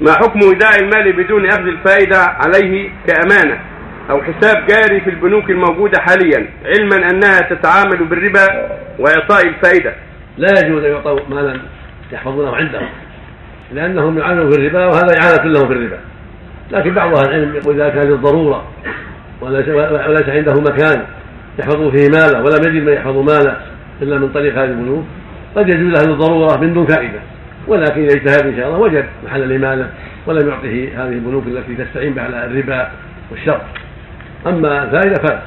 ما حكم ايداع المال بدون أخذ الفائدة عليه كأمانة أو حساب جاري في البنوك الموجودة حاليا علما أنها تتعامل بالربا وإعطاء الفائدة. لا يجوز أن يعطوا مالا يحفظونه عندهم لأنهم يعانون في الربا وهذا إعانة لهم في الربا. لكن بعض أهل العلم يقول اذا كان للضروره وليس عنده مكان يحفظ فيه ماله ولم يجد من يحفظ ماله إلا من طريق هذه البنوك. قد يجوز له للضروره من دون فائدة. ولكن يجتهد إن شاء الله وجد محل لماله ولم يعطه هذه البنوك التي تستعين بها على الربا والشر أما الفائده فلا